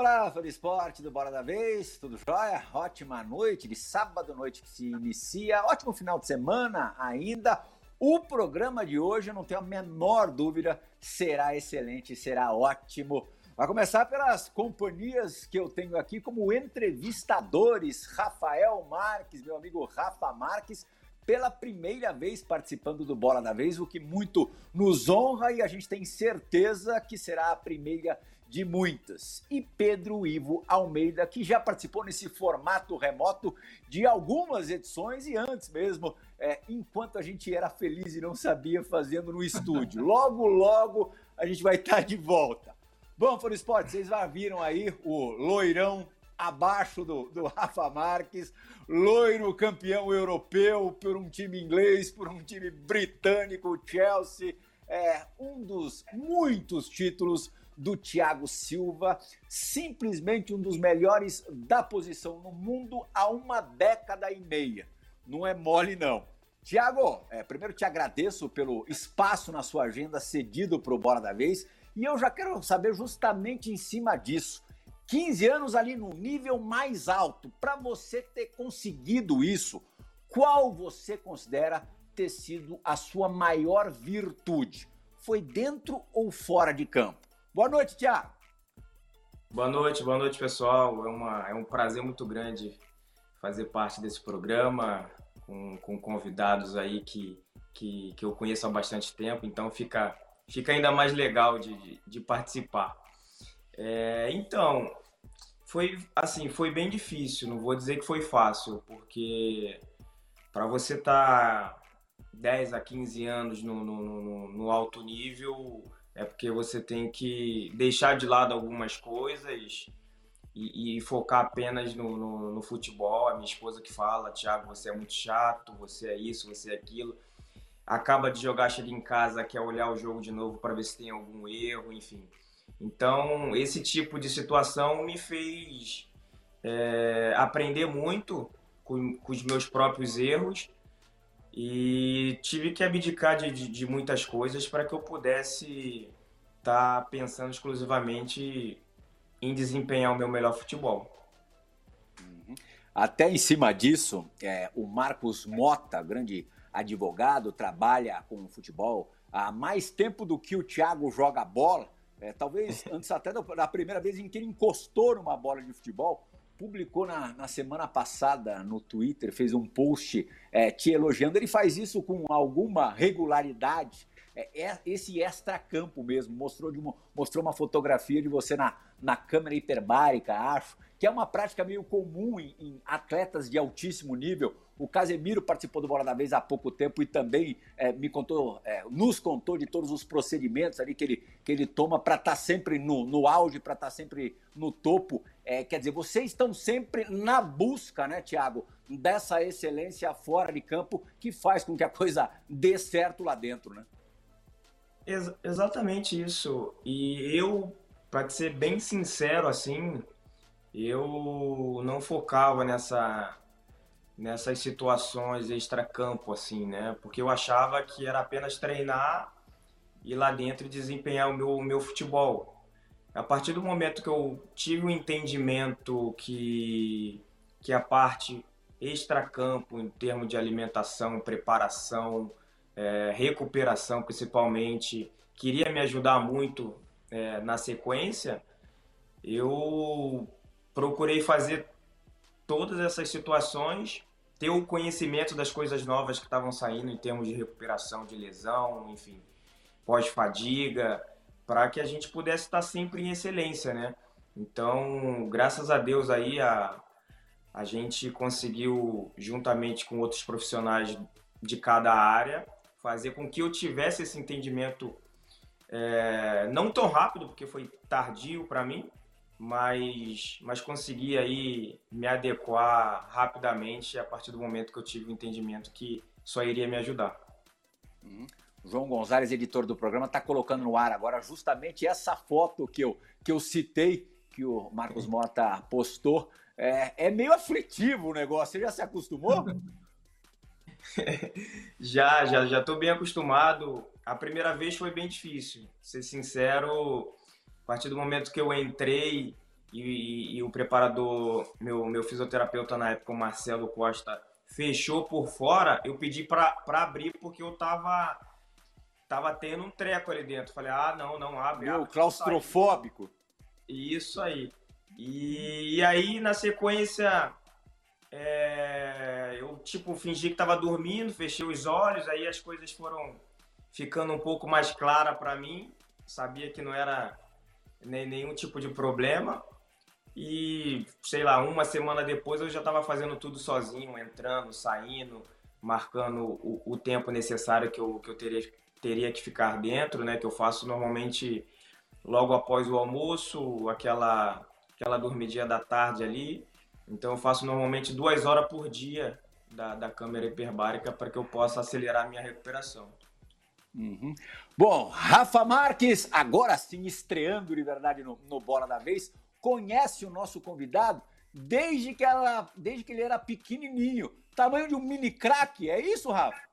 Olá, fã do esporte do Bora da Vez, tudo jóia? Ótima noite de sábado, noite que se inicia, ótimo final de semana ainda. O programa de hoje, eu não tenho a menor dúvida, será excelente, será ótimo. Vai começar pelas companhias que eu tenho aqui como entrevistadores. Rafael Marques, meu amigo Rafa Marques, pela primeira vez participando do Bola da Vez, o que muito nos honra e a gente tem certeza que será a primeira de muitas. E Pedro Ivo Almeida, que já participou nesse formato remoto de algumas edições e antes mesmo, é, enquanto a gente era feliz e não sabia, fazendo no estúdio. Logo, logo a gente vai estar de volta. Bom, Foro Esporte, vocês já viram aí o loirão abaixo do, do Rafa Marques, loiro campeão europeu por um time inglês, por um time britânico, Chelsea. É um dos muitos títulos do Thiago Silva, simplesmente um dos melhores da posição no mundo há uma década e meia. Não é mole, não. Tiago, é, primeiro te agradeço pelo espaço na sua agenda cedido para o Bora da Vez e eu já quero saber justamente em cima disso. 15 anos ali no nível mais alto, para você ter conseguido isso, qual você considera ter sido a sua maior virtude? Foi dentro ou fora de campo? Boa noite, Tiago. Boa noite, boa noite, pessoal. É, uma, é um prazer muito grande fazer parte desse programa com, com convidados aí que, que, que eu conheço há bastante tempo, então fica, fica ainda mais legal de, de, de participar. É, então, foi assim, foi bem difícil, não vou dizer que foi fácil, porque para você estar tá 10 a 15 anos no, no, no, no alto nível, é porque você tem que deixar de lado algumas coisas e, e focar apenas no, no, no, futebol. A minha esposa que fala, Thiago, você é muito chato, você é isso, você é aquilo. Acaba de jogar, chega em casa, quer olhar o jogo de novo para ver se tem algum erro, enfim. Então, esse tipo de situação me fez é, aprender muito com, com os meus próprios erros e tive que abdicar de, de, de muitas coisas para que eu pudesse estar tá pensando exclusivamente em desempenhar o meu melhor futebol. Uhum. Até em cima disso, é, o Marcos Mota, grande advogado, trabalha com futebol há mais tempo do que o Thiago joga bola. É, talvez antes até da primeira vez em que ele encostou numa bola de futebol, publicou na, na semana passada no Twitter, fez um post é, te elogiando. Ele faz isso com alguma regularidade. É, é esse extra-campo mesmo. Mostrou, de uma, mostrou uma fotografia de você na, na câmera hiperbárica, acho, que é uma prática meio comum em, em atletas de altíssimo nível. O Casemiro participou do Bola da Vez há pouco tempo e também é, me contou, é, nos contou de todos os procedimentos ali que ele, que ele toma para estar tá sempre no, no auge, para estar tá sempre no topo. É, quer dizer, vocês estão sempre na busca, né, Tiago, dessa excelência fora de campo que faz com que a coisa dê certo lá dentro, né? Ex exatamente isso. E eu, para ser bem sincero, assim, eu não focava nessa nessas situações extra-campo, assim, né? Porque eu achava que era apenas treinar e lá dentro desempenhar o meu, o meu futebol. A partir do momento que eu tive o um entendimento que, que a parte extra-campo, em termos de alimentação, preparação, é, recuperação principalmente, queria me ajudar muito é, na sequência, eu procurei fazer todas essas situações ter o conhecimento das coisas novas que estavam saindo em termos de recuperação de lesão, enfim, pós-fadiga, para que a gente pudesse estar sempre em excelência, né? Então, graças a Deus aí a, a gente conseguiu, juntamente com outros profissionais de cada área, fazer com que eu tivesse esse entendimento é, não tão rápido, porque foi tardio para mim, mas, mas consegui aí me adequar rapidamente a partir do momento que eu tive o entendimento que só iria me ajudar. Uhum. João Gonzalez, editor do programa, está colocando no ar agora justamente essa foto que eu, que eu citei, que o Marcos Mota postou. É, é meio aflitivo o negócio, você já se acostumou? já, já, já estou bem acostumado. A primeira vez foi bem difícil, ser sincero, a partir do momento que eu entrei e, e, e, o preparador, meu, meu fisioterapeuta na época, o Marcelo Costa, fechou por fora, eu pedi para abrir porque eu tava, tava tendo um treco ali dentro. Falei, ah, não, não, abre. Meu, abre claustrofóbico. Isso aí. E, e aí, na sequência, é, eu tipo fingi que tava dormindo, fechei os olhos, aí as coisas foram ficando um pouco mais claras para mim. Sabia que não era nem, nenhum tipo de problema. E, sei lá, uma semana depois eu já estava fazendo tudo sozinho, entrando, saindo, marcando o, o, tempo necessário que eu, que eu teria, teria que ficar dentro, né? Que eu faço normalmente logo após o almoço, aquela, aquela dormidinha da tarde ali. Então eu faço normalmente duas horas por dia da, da câmera hiperbárica para que eu possa acelerar a minha recuperação. Uhum. Bom, Rafa Marques, agora sim estreando de verdade no, no Bola da Vez, conhece o nosso convidado desde que, ela, desde que ele era pequenininho, tamanho de um mini crack, é isso, Rafa?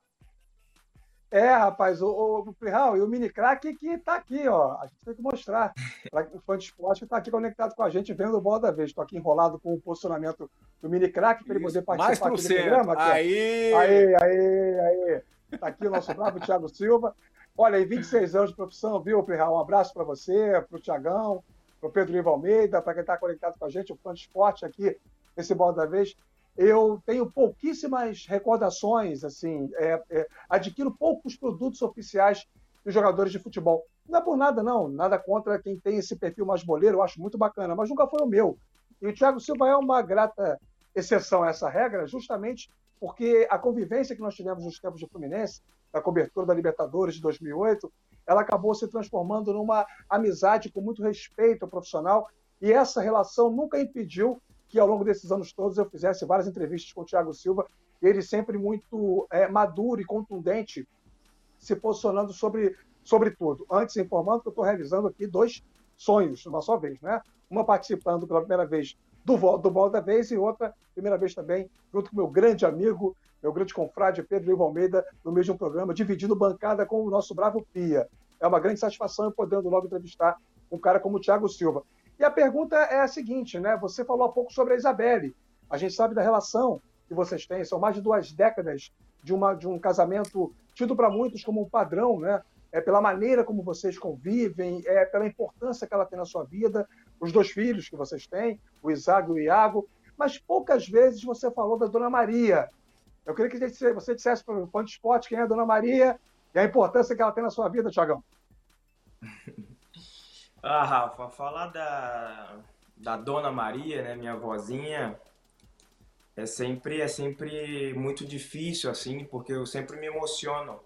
É, rapaz, o, o, o e o mini crack que tá aqui, ó. A gente tem que mostrar para o fã de esporte que está aqui conectado com a gente, vendo o bola da vez. Estou aqui enrolado com o posicionamento do mini crack para ele poder participar do programa. Aqui, aí. aí, aí, aí. Tá aqui o nosso bravo Thiago Silva. Olha, em 26 anos de profissão, viu, Plihal? Um abraço para você, para o Tiagão, para o Pedro Ivo Almeida, para quem está conectado com a gente, o fã de esporte aqui, esse bola da vez. Eu tenho pouquíssimas recordações, assim, é, é, adquiro poucos produtos oficiais dos jogadores de futebol. Não é por nada, não, nada contra quem tem esse perfil mais boleiro, eu acho muito bacana, mas nunca foi o meu. E o Thiago Silva é uma grata exceção a essa regra, justamente porque a convivência que nós tivemos nos tempos de Fluminense, da cobertura da Libertadores de 2008, ela acabou se transformando numa amizade com muito respeito ao profissional, e essa relação nunca impediu que ao longo desses anos todos eu fizesse várias entrevistas com o Thiago Silva, ele sempre muito é, maduro e contundente, se posicionando sobre, sobre tudo. Antes, informando que eu estou realizando aqui dois sonhos, uma só vez, né? Uma participando pela primeira vez do, do Bola da Vez e outra, primeira vez também, junto com meu grande amigo, meu grande confrade Pedro Ivo Almeida, no mesmo programa, dividindo bancada com o nosso bravo Pia. É uma grande satisfação podendo logo entrevistar um cara como o Thiago Silva. E a pergunta é a seguinte, né? Você falou há pouco sobre a Isabelle. A gente sabe da relação que vocês têm, são mais de duas décadas de, uma, de um casamento tido para muitos como um padrão, né? É pela maneira como vocês convivem, é pela importância que ela tem na sua vida, os dois filhos que vocês têm, o Isaac e o Iago. Mas poucas vezes você falou da Dona Maria. Eu queria que você dissesse para o fã de esporte quem é a Dona Maria e a importância que ela tem na sua vida, Tiagão. Ah, Rafa, falar da, da Dona Maria, né, minha vozinha, é sempre, é sempre muito difícil, assim, porque eu sempre me emociono.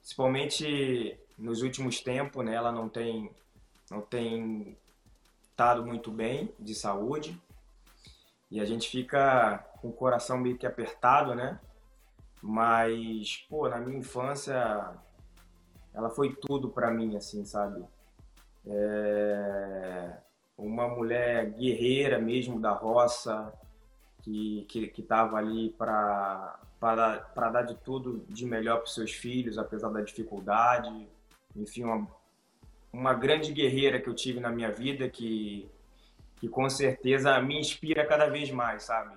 Principalmente nos últimos tempos, né, ela não tem, não tem estado muito bem de saúde. E a gente fica com o coração meio que apertado, né? Mas, pô, na minha infância, ela foi tudo para mim, assim, sabe? é, uma mulher guerreira mesmo da roça, que estava ali para dar de tudo de melhor para seus filhos, apesar da dificuldade. Enfim, uma, uma grande guerreira que eu tive na minha vida que, que com certeza me inspira cada vez mais, sabe?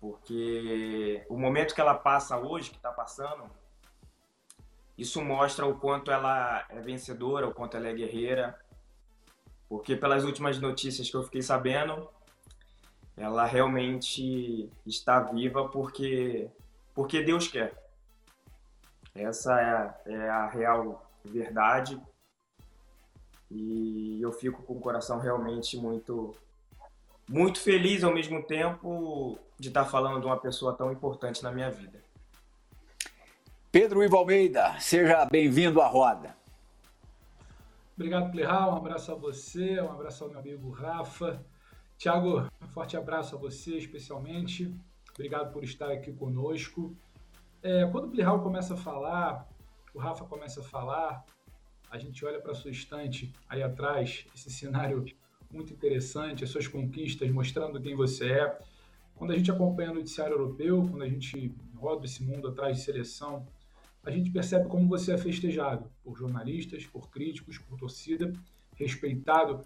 Porque o momento que ela passa hoje, que está passando, isso mostra o quanto ela é vencedora, o quanto ela é guerreira. Porque pelas últimas notícias que eu fiquei sabendo, ela realmente está viva porque, porque Deus quer. Essa é a, é a real verdade. E eu fico com o coração realmente muito muito feliz ao mesmo tempo de estar falando de uma pessoa tão importante na minha vida. Pedro Ivo Almeida, seja bem-vindo à roda. Obrigado, Plihal. Um abraço a você, um abraço ao meu amigo Rafa. Tiago, um forte abraço a você especialmente. Obrigado por estar aqui conosco. É, quando o Plihal começa a falar, o Rafa começa a falar, a gente olha para sua estante aí atrás, esse cenário muito interessante, as suas conquistas, mostrando quem você é. Quando a gente acompanha o noticiário europeu, quando a gente roda esse mundo atrás de seleção, a gente percebe como você é festejado por jornalistas, por críticos, por torcida, respeitado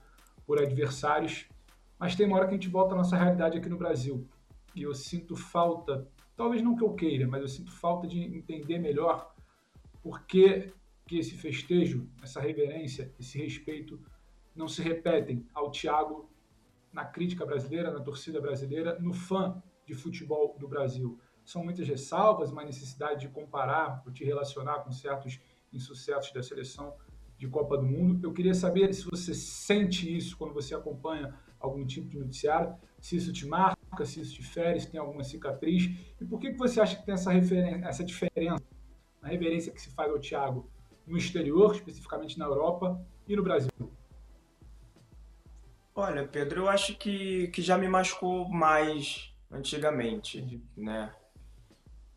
por adversários. Mas tem uma hora que a gente volta à nossa realidade aqui no Brasil. E eu sinto falta, talvez não que eu queira, mas eu sinto falta de entender melhor por que, esse festejo, essa reverência, esse respeito não se repetem ao Thiago na crítica brasileira, na torcida brasileira, no fã de futebol do Brasil. São muitas ressalvas, uma necessidade de comparar te relacionar com certos insucessos da seleção de Copa do Mundo. Eu queria saber se você sente isso quando você acompanha algum tipo de noticiário, se isso te marca, se isso te fere, se tem alguma cicatriz, e por que, que você acha que tem essa, essa diferença na reverência que se faz ao Thiago no exterior, especificamente na Europa, e no Brasil? Olha, Pedro, eu acho que, que já me machucou mais antigamente, né?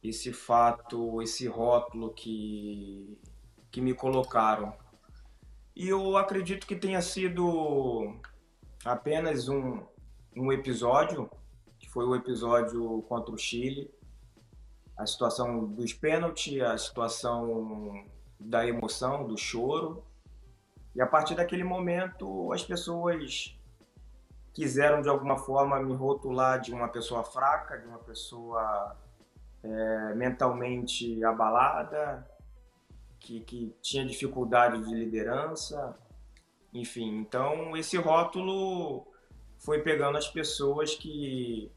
Esse fato, esse rótulo que, que me colocaram. E eu acredito que tenha sido apenas um, um episódio, que foi o episódio contra o Chile, a situação dos pênaltis, a situação da emoção, do choro. E a partir daquele momento, as pessoas quiseram de alguma forma me rotular de uma pessoa fraca, de uma pessoa é, mentalmente abalada, que, que tinha dificuldade de liderança, enfim, então esse rótulo foi pegando as pessoas que,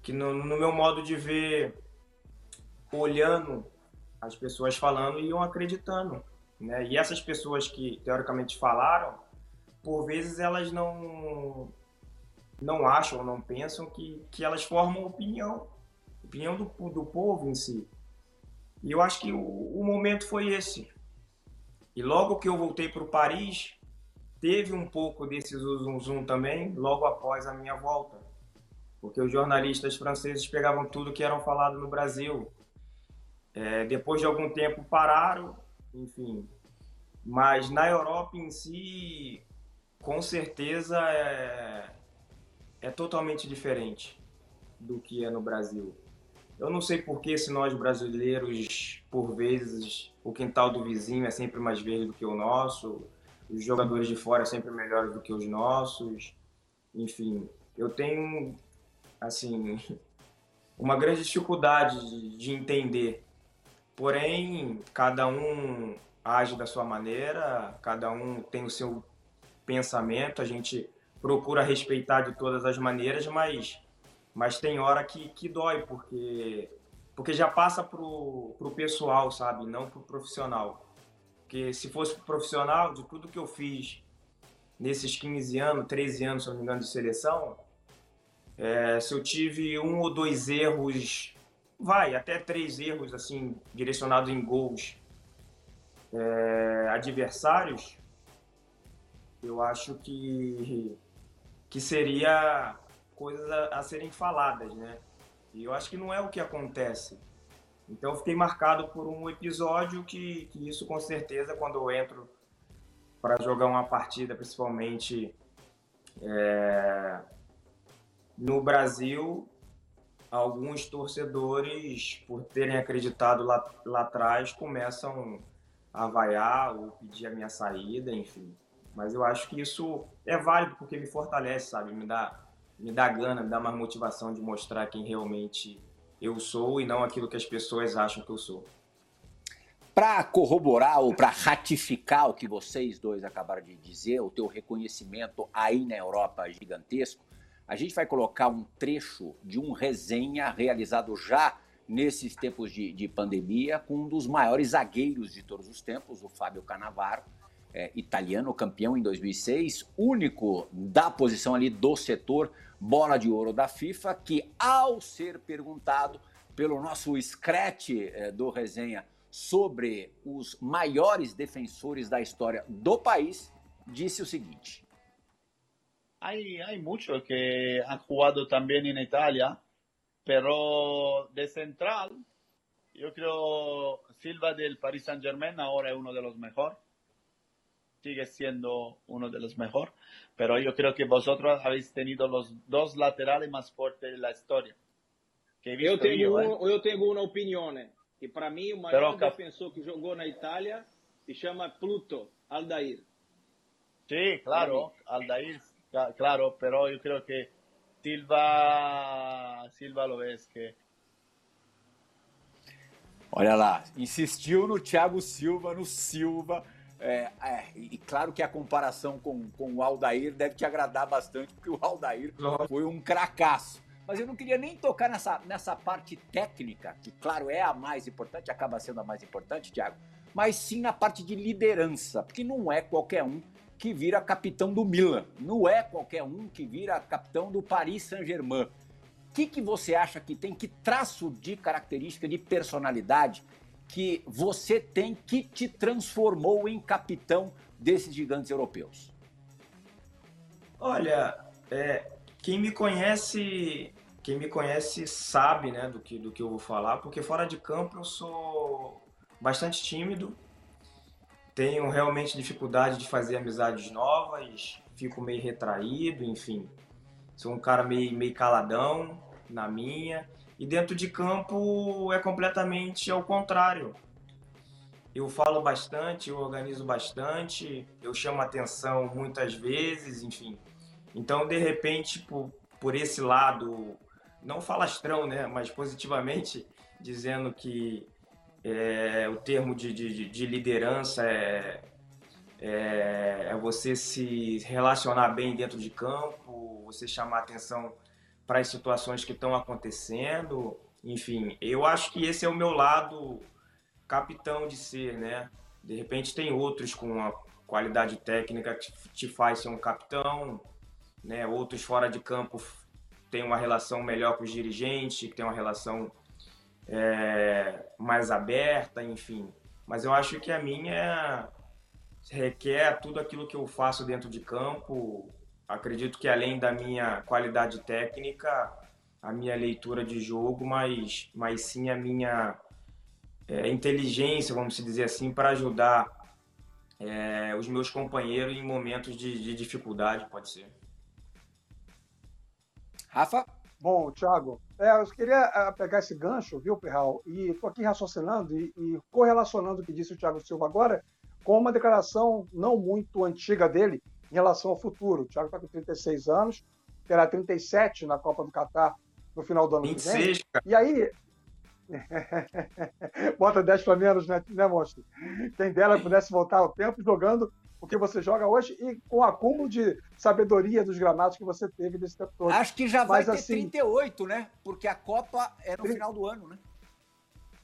que no, no meu modo de ver, olhando as pessoas falando, iam acreditando. Né? E essas pessoas que teoricamente falaram, por vezes elas não não acham, não pensam que, que elas formam opinião, opinião do, do povo em si. E eu acho que o, o momento foi esse. E logo que eu voltei para o Paris, teve um pouco desse zum zum também logo após a minha volta, porque os jornalistas franceses pegavam tudo que eram falado no Brasil. É, depois de algum tempo pararam, enfim. Mas na Europa em si, com certeza é, é totalmente diferente do que é no Brasil. Eu não sei por que se nós brasileiros, por vezes, o quintal do vizinho é sempre mais verde do que o nosso os jogadores de fora sempre melhores do que os nossos. Enfim, eu tenho, assim, uma grande dificuldade de, de entender. Porém, cada um age da sua maneira, cada um tem o seu pensamento, a gente procura respeitar de todas as maneiras, mas, mas tem hora que, que dói, porque, porque já passa pro, pro pessoal, sabe? Não pro profissional. Porque se fosse profissional, de tudo que eu fiz nesses 15 anos, 13 anos, se não me engano, de seleção, é, se eu tive um ou dois erros, vai, até três erros, assim, direcionados em gols é, adversários, eu acho que, que seria coisas a, a serem faladas, né? E eu acho que não é o que acontece. Então, fiquei marcado por um episódio que, que isso, com certeza, quando eu entro para jogar uma partida, principalmente é, no Brasil, alguns torcedores, por terem acreditado lá, lá atrás, começam a vaiar ou pedir a minha saída, enfim. Mas eu acho que isso é válido porque me fortalece, sabe? Me dá, me dá gana, me dá mais motivação de mostrar quem realmente eu sou e não aquilo que as pessoas acham que eu sou. Para corroborar ou para ratificar o que vocês dois acabaram de dizer, o teu reconhecimento aí na Europa gigantesco, a gente vai colocar um trecho de um resenha realizado já nesses tempos de, de pandemia com um dos maiores zagueiros de todos os tempos, o Fábio Canavaro, é, italiano, campeão em 2006, único da posição ali do setor bola de ouro da FIFA, que ao ser perguntado pelo nosso scratch é, do resenha sobre os maiores defensores da história do país, disse o seguinte: Hay, hay muchos que han jugado también en Italia, pero de central, yo creo Silva del Paris Saint Germain ahora es uno de los mejores. sigue siendo uno de los mejores, pero yo creo que vosotros habéis tenido los dos laterales más fuertes de la historia. Que eu, tenho eu, eh. eu tenho uma opinião, que para mim o maior pero, defensor que jogou na Itália se chama Pluto Aldair. Sí, claro, Aldair claro, pero yo creo que Silva, Silva lo es que Olha lá, insistiu no Thiago Silva, no Silva. É, é, e claro que a comparação com, com o Aldair deve te agradar bastante, porque o Aldair foi um cracaço. Mas eu não queria nem tocar nessa, nessa parte técnica, que, claro, é a mais importante, acaba sendo a mais importante, Thiago, mas sim na parte de liderança, porque não é qualquer um que vira capitão do Milan, não é qualquer um que vira capitão do Paris Saint-Germain. O que, que você acha que tem? Que traço de característica, de personalidade que você tem que te transformou em capitão desses gigantes europeus? Olha, é, quem me conhece, quem me conhece sabe, né, do que do que eu vou falar, porque fora de campo eu sou bastante tímido, tenho realmente dificuldade de fazer amizades novas, fico meio retraído, enfim. Sou um cara meio, meio caladão na minha. E dentro de campo é completamente ao contrário. Eu falo bastante, eu organizo bastante, eu chamo atenção muitas vezes, enfim. Então, de repente, por, por esse lado, não falastrão, né, mas positivamente, dizendo que é, o termo de, de, de liderança é, é, é, você se relacionar bem dentro de campo, você chamar atenção para as situações que estão acontecendo. Enfim, eu acho que esse é o meu lado capitão de ser, né? De repente tem outros com uma qualidade técnica que te faz ser um capitão, né? Outros fora de campo têm uma relação melhor com os dirigentes, que tem uma relação é, mais aberta, enfim. Mas eu acho que a minha requer tudo aquilo que eu faço dentro de campo. Acredito que além da minha qualidade técnica, a minha leitura de jogo, mas, mas sim a minha é, inteligência, vamos dizer assim, para ajudar é, os meus companheiros em momentos de, de dificuldade, pode ser. Rafa? Bom, Thiago, é, eu queria ah, pegar esse gancho, viu, Perral? E estou aqui raciocinando e, e, correlacionando o que disse o Thiago Silva agora com uma declaração não muito antiga dele em relação ao futuro. O Thiago está com 36 anos, terá 37 na Copa do Catar no final do ano 26, que vem. E aí. Bota 10 para menos, né, né, monstro? Quem dera pudesse voltar ao tempo jogando o que você joga hoje e com o acúmulo de sabedoria dos gramados que você teve desse tempo todo. Acho que já vai Mas, ter assim, 38, né? Porque a Copa é no 30... final do ano, né?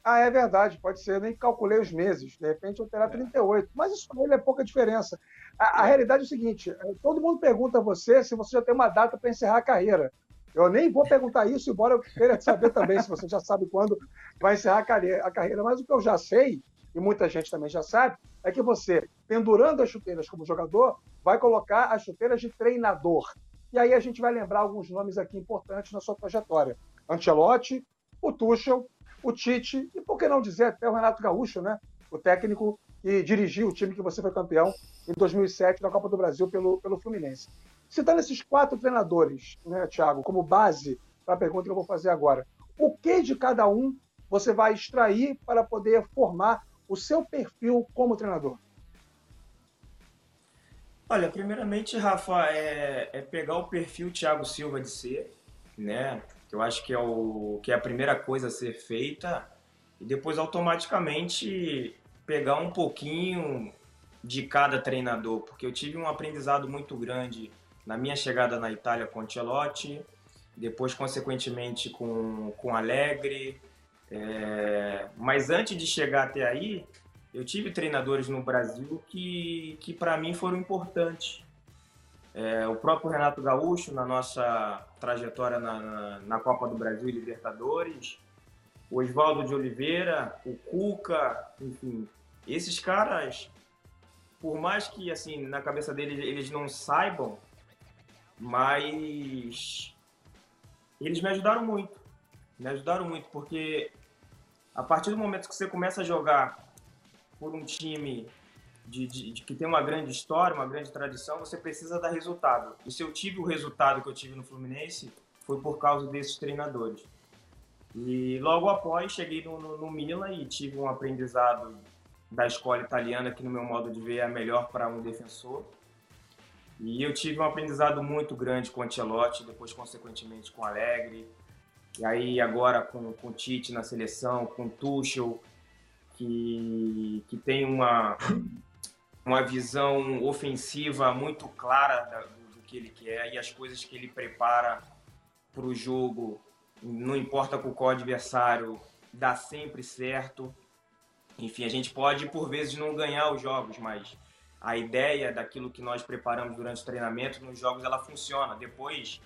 Ah, é verdade, pode ser. Eu nem calculei os meses. De repente eu terá 38. Mas isso para ele é pouca diferença. A, a, realidade é o seguinte: é, todo mundo pergunta a você se você já tem uma data para encerrar a carreira. Eu nem vou perguntar isso, embora eu queira saber também se você já sabe quando vai encerrar a carreira. Mas o que eu já sei, e muita gente também já sabe, é que você, pendurando as chuteiras como jogador, vai colocar as chuteiras de treinador. E aí a gente vai lembrar alguns nomes aqui importantes na sua trajetória. Ancelotti, o Tuchel, o Tite e, por que não dizer, até o Renato Gaúcho, né? o técnico que dirigiu o time que você foi campeão em 2007 na Copa do Brasil pelo, pelo Fluminense. Citando esses quatro treinadores, né, Thiago, como base para a pergunta que eu vou fazer agora, o que de cada um você vai extrair para poder formar o seu perfil como treinador? Olha, primeiramente, Rafa, é, é pegar o perfil Thiago Silva de ser, né? Eu acho que é, o, que é a primeira coisa a ser feita e depois automaticamente pegar um pouquinho de cada treinador, porque eu tive um aprendizado muito grande na minha chegada na Itália com Ancelotti, depois consequentemente com com Alegre, é, mas antes de chegar até aí, eu tive treinadores no Brasil que, que para mim foram importantes. É, o próprio Renato Gaúcho, na nossa trajetória na, na, na Copa do Brasil e Libertadores, o Oswaldo de Oliveira, o Cuca, enfim, esses caras, por mais que assim na cabeça deles eles não saibam, mas eles me ajudaram muito, me ajudaram muito porque a partir do momento que você começa a jogar por um time de, de, de, que tem uma grande história, uma grande tradição, você precisa dar resultado. E se eu tive o resultado que eu tive no Fluminense, foi por causa desses treinadores. E logo após, cheguei no, no, no Milan e tive um aprendizado da escola italiana, que no meu modo de ver é melhor para um defensor. E eu tive um aprendizado muito grande com o Ancelotti, depois, consequentemente, com o Alegre. E aí, agora com, com o Tite na seleção, com o Tuchel, que, que tem uma, uma visão ofensiva muito clara do, do que ele quer e as coisas que ele prepara para o jogo, não importa com qual adversário, dá sempre certo. Enfim, a gente pode, por vezes, não ganhar os jogos, mas a ideia daquilo que nós preparamos durante o treinamento nos jogos ela funciona. Depois,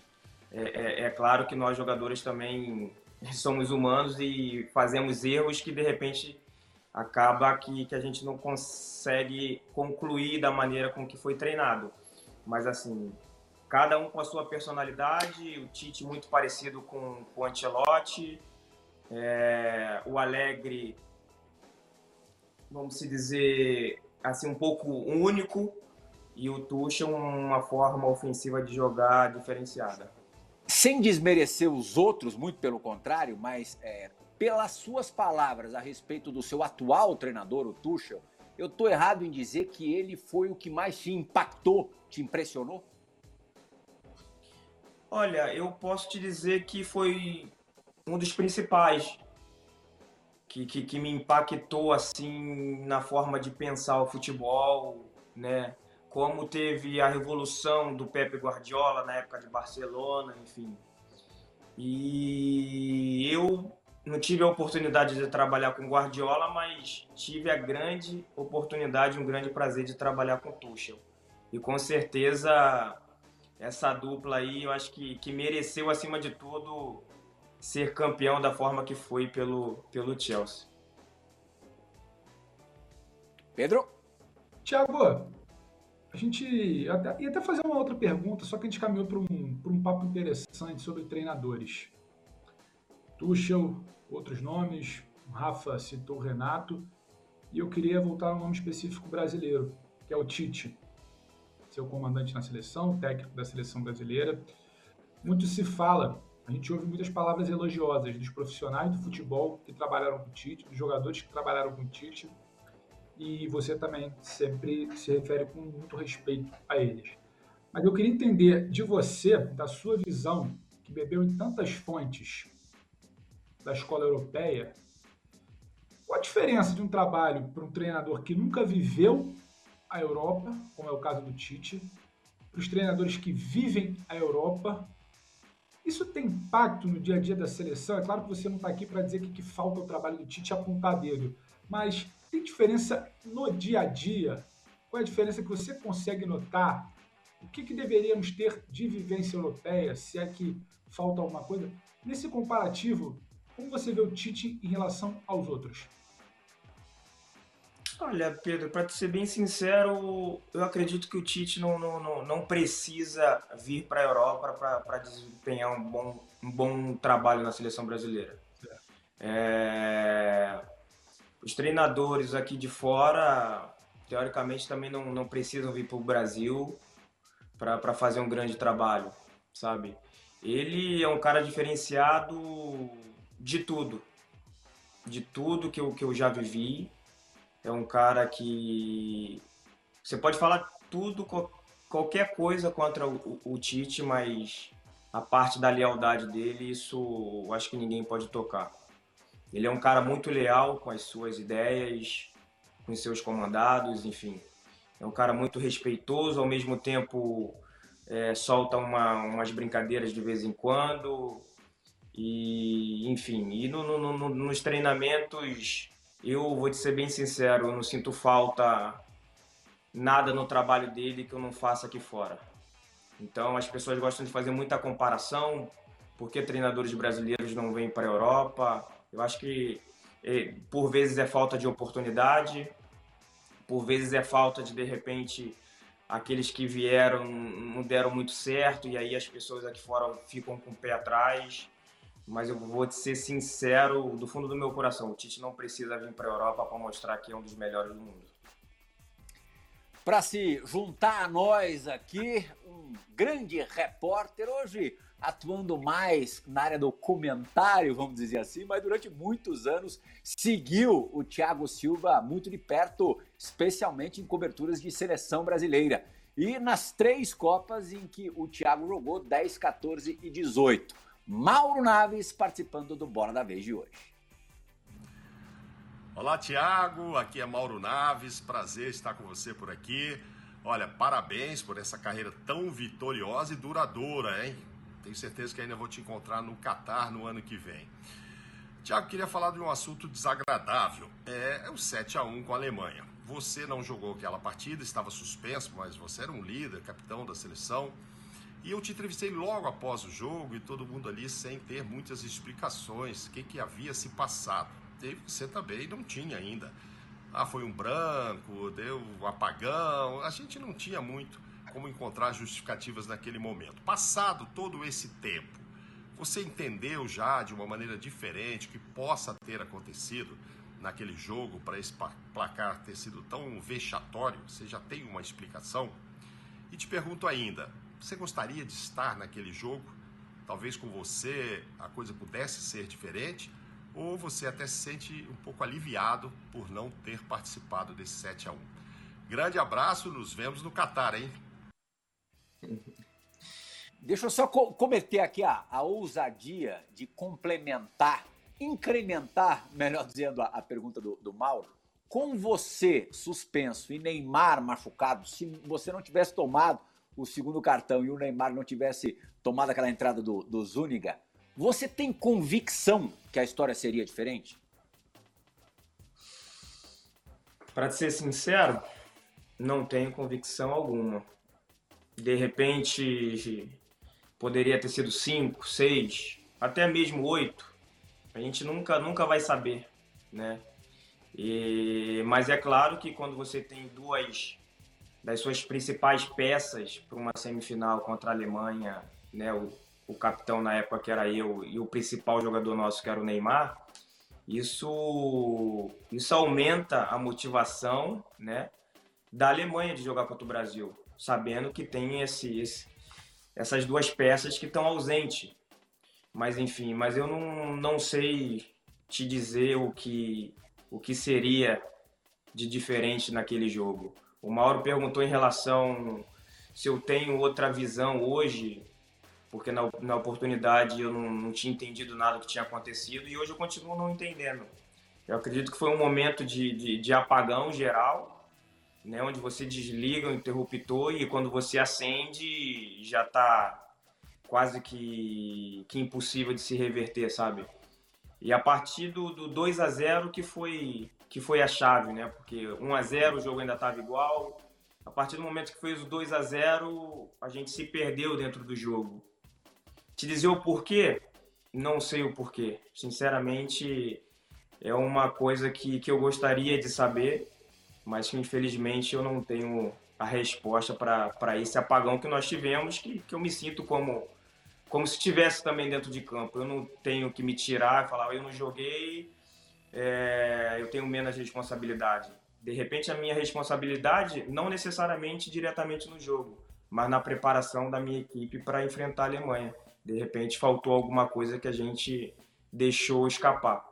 é, é, é, claro que nós jogadores também somos humanos e fazemos erros que de repente acaba que, que a gente não consegue concluir da maneira com que foi treinado. Mas assim, cada um com a sua personalidade, o Tite muito parecido com, com o Ancelotti, é, o Alegre, vamos se dizer, assim um pouco único e o Tuchel uma forma ofensiva de jogar diferenciada. Sem desmerecer os outros, muito pelo contrário, mas é, pelas suas palavras a respeito do seu atual treinador, o Tuchel, eu estou errado em dizer que ele foi o que mais te impactou, te impressionou? Olha, eu posso te dizer que foi um dos principais que, que, que, me impactou assim na forma de pensar o futebol, né? Como teve a revolução do Pepe Guardiola na época de Barcelona, enfim. E eu não tive a oportunidade de trabalhar com Guardiola, mas tive a grande oportunidade, um grande prazer de trabalhar com Tuchel. E com certeza essa dupla aí, eu acho que, que mereceu acima de tudo ser campeão da forma que foi pelo, pelo Chelsea. Pedro? Tiago, a gente até, ia até fazer uma outra pergunta, só que a gente caminhou para um, um papo interessante sobre treinadores. Tuchel, outros nomes, Rafa citou Renato, e eu queria voltar a um nome específico brasileiro, que é o Tite, seu comandante na seleção, técnico da seleção brasileira. Muito se fala a gente ouve muitas palavras elogiosas dos profissionais do futebol que trabalharam com o Tite, dos jogadores que trabalharam com o Tite, e você também sempre se refere com muito respeito a eles. Mas eu queria entender de você, da sua visão, que bebeu em tantas fontes da escola europeia, qual a diferença de um trabalho para um treinador que nunca viveu a Europa, como é o caso do Tite, para os treinadores que vivem a Europa isso tem impacto no dia a dia da seleção? É claro que você não está aqui para dizer que, que falta o trabalho do Tite apontar dedo, mas tem diferença no dia a dia? Qual é a diferença que você consegue notar? O que, que deveríamos ter de vivência europeia, se é que falta alguma coisa? Nesse comparativo, como você vê o Tite em relação aos outros? Olha, Pedro, para ser bem sincero, eu acredito que o Tite não, não, não precisa vir para a Europa para desempenhar um bom, um bom trabalho na seleção brasileira. É... Os treinadores aqui de fora, teoricamente, também não, não precisam vir para o Brasil para fazer um grande trabalho, sabe? Ele é um cara diferenciado de tudo, de tudo que eu, que eu já vivi é um cara que você pode falar tudo, qualquer coisa contra o, o, Tite, mas a parte da lealdade dele, isso acho que ninguém pode tocar. Ele é um cara muito leal com as suas ideias, com seus comandados, enfim. É um cara muito respeitoso, ao mesmo tempo é, solta uma, umas brincadeiras de vez em quando. E, enfim, e no, no, no, nos treinamentos eu vou te ser bem sincero, eu não sinto falta nada no trabalho dele que eu não faça aqui fora. Então as pessoas gostam de fazer muita comparação, porque treinadores brasileiros não vêm para a Europa. Eu acho que eh, por vezes é falta de oportunidade, por vezes é falta de de repente aqueles que vieram não deram muito certo e aí as pessoas aqui fora ficam com o pé atrás mas eu vou te ser sincero do fundo do meu coração, o Tite não precisa vir para a Europa para mostrar que é um dos melhores do mundo. Para se juntar a nós aqui, um grande repórter hoje atuando mais na área do comentário, vamos dizer assim, mas durante muitos anos seguiu o Thiago Silva muito de perto, especialmente em coberturas de seleção brasileira. e nas três Copas em que o Thiago jogou 10, 14 e 18. Mauro Naves participando do Bora da Vez de hoje. Olá, Thiago. Aqui é Mauro Naves. Prazer estar com você por aqui. Olha, parabéns por essa carreira tão vitoriosa e duradoura, hein? Tenho certeza que ainda vou te encontrar no Catar no ano que vem. Tiago, queria falar de um assunto desagradável. É, é o 7 a 1 com a Alemanha. Você não jogou aquela partida, estava suspenso, mas você era um líder, capitão da seleção. E eu te entrevistei logo após o jogo e todo mundo ali sem ter muitas explicações, o que, que havia se passado. E você também não tinha ainda. Ah, foi um branco, deu um apagão. A gente não tinha muito como encontrar justificativas naquele momento. Passado todo esse tempo, você entendeu já de uma maneira diferente o que possa ter acontecido naquele jogo para esse placar ter sido tão vexatório? Você já tem uma explicação? E te pergunto ainda, você gostaria de estar naquele jogo? Talvez com você a coisa pudesse ser diferente? Ou você até se sente um pouco aliviado por não ter participado desse 7 a 1 Grande abraço, nos vemos no Catar, hein? Deixa eu só co cometer aqui a, a ousadia de complementar, incrementar, melhor dizendo, a, a pergunta do, do Mauro. Com você suspenso e Neymar machucado, se você não tivesse tomado o segundo cartão e o Neymar não tivesse tomado aquela entrada do, do Zúñiga, você tem convicção que a história seria diferente? Para ser sincero, não tenho convicção alguma. De repente, poderia ter sido cinco, seis, até mesmo oito. A gente nunca, nunca vai saber, né? E, mas é claro que quando você tem duas das suas principais peças para uma semifinal contra a Alemanha, né, o, o capitão na época que era eu e o principal jogador nosso que era o Neymar, isso isso aumenta a motivação, né, da Alemanha de jogar contra o Brasil, sabendo que tem esse, esse essas duas peças que estão ausentes. Mas enfim, mas eu não, não sei te dizer o que o que seria de diferente naquele jogo. O Mauro perguntou em relação se eu tenho outra visão hoje, porque na, na oportunidade eu não, não tinha entendido nada do que tinha acontecido e hoje eu continuo não entendendo. Eu acredito que foi um momento de, de, de apagão geral, né, onde você desliga o interruptor e quando você acende já está quase que, que impossível de se reverter, sabe? E a partir do, do 2 a 0 que foi que foi a chave, né? Porque 1 a 0 o jogo ainda estava igual. A partir do momento que fez o 2 a 0 a gente se perdeu dentro do jogo. Te dizer o porquê? Não sei o porquê. Sinceramente, é uma coisa que, que eu gostaria de saber, mas que infelizmente eu não tenho a resposta para esse apagão que nós tivemos, que, que eu me sinto como, como se estivesse também dentro de campo. Eu não tenho que me tirar e falar, eu não joguei, é, eu tenho menos responsabilidade. De repente, a minha responsabilidade, não necessariamente diretamente no jogo, mas na preparação da minha equipe para enfrentar a Alemanha. De repente, faltou alguma coisa que a gente deixou escapar.